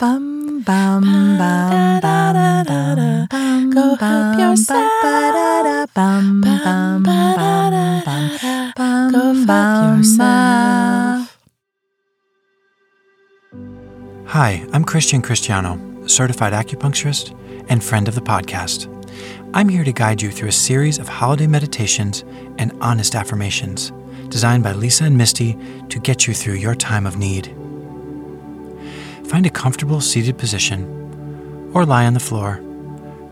Bum bum bum bum bum bum. Go help yourself. Bum bum bum bum. Go help yourself. Hi, I'm Christian Cristiano, certified acupuncturist and friend of the podcast. I'm here to guide you through a series of holiday meditations and honest affirmations designed by Lisa and Misty to get you through your time of need. Find a comfortable seated position or lie on the floor.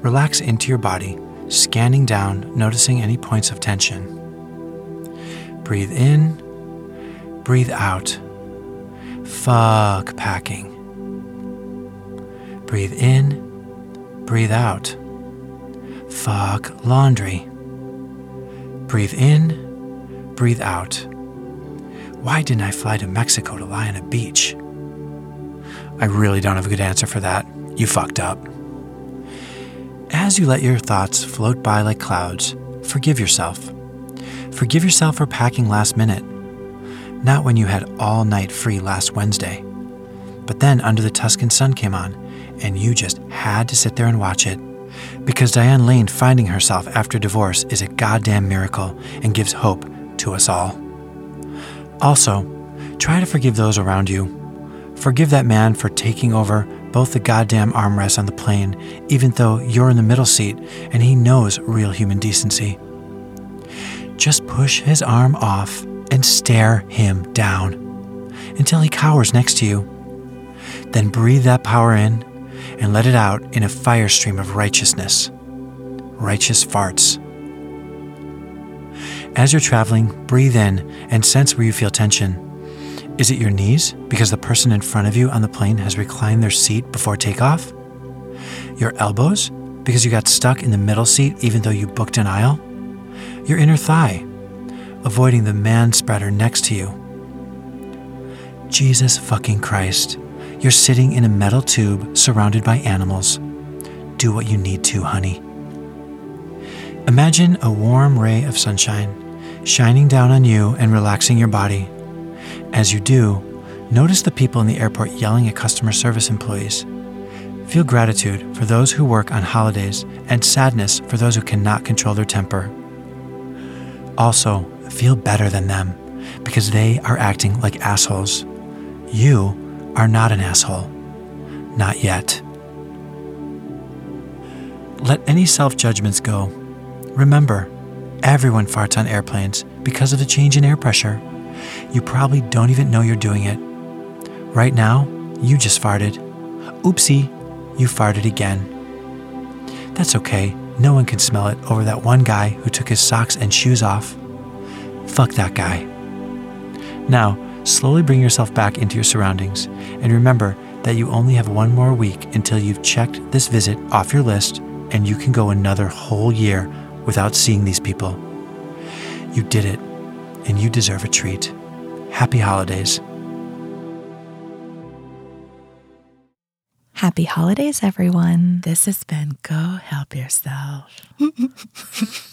Relax into your body, scanning down, noticing any points of tension. Breathe in, breathe out. Fuck packing. Breathe in, breathe out. Fuck laundry. Breathe in, breathe out. Why didn't I fly to Mexico to lie on a beach? I really don't have a good answer for that. You fucked up. As you let your thoughts float by like clouds, forgive yourself. Forgive yourself for packing last minute. Not when you had all night free last Wednesday. But then Under the Tuscan Sun came on, and you just had to sit there and watch it. Because Diane Lane finding herself after divorce is a goddamn miracle and gives hope to us all. Also, try to forgive those around you Forgive that man for taking over both the goddamn armrests on the plane, even though you're in the middle seat and he knows real human decency. Just push his arm off and stare him down until he cowers next to you. Then breathe that power in and let it out in a fire stream of righteousness. Righteous farts. As you're traveling, breathe in and sense where you feel tension. Is it your knees because the person in front of you on the plane has reclined their seat before takeoff? Your elbows because you got stuck in the middle seat even though you booked an aisle? Your inner thigh, avoiding the man spreader next to you. Jesus fucking Christ, you're sitting in a metal tube surrounded by animals. Do what you need to, honey. Imagine a warm ray of sunshine shining down on you and relaxing your body as you do, notice the people in the airport yelling at customer service employees. Feel gratitude for those who work on holidays and sadness for those who cannot control their temper. Also, feel better than them because they are acting like assholes. You are not an asshole. Not yet. Let any self judgments go. Remember, everyone farts on airplanes because of the change in air pressure. You probably don't even know you're doing it. Right now, you just farted. Oopsie, you farted again. That's okay, no one can smell it over that one guy who took his socks and shoes off. Fuck that guy. Now, slowly bring yourself back into your surroundings and remember that you only have one more week until you've checked this visit off your list and you can go another whole year without seeing these people. You did it, and you deserve a treat. Happy holidays. Happy holidays, everyone. This has been Go Help Yourself.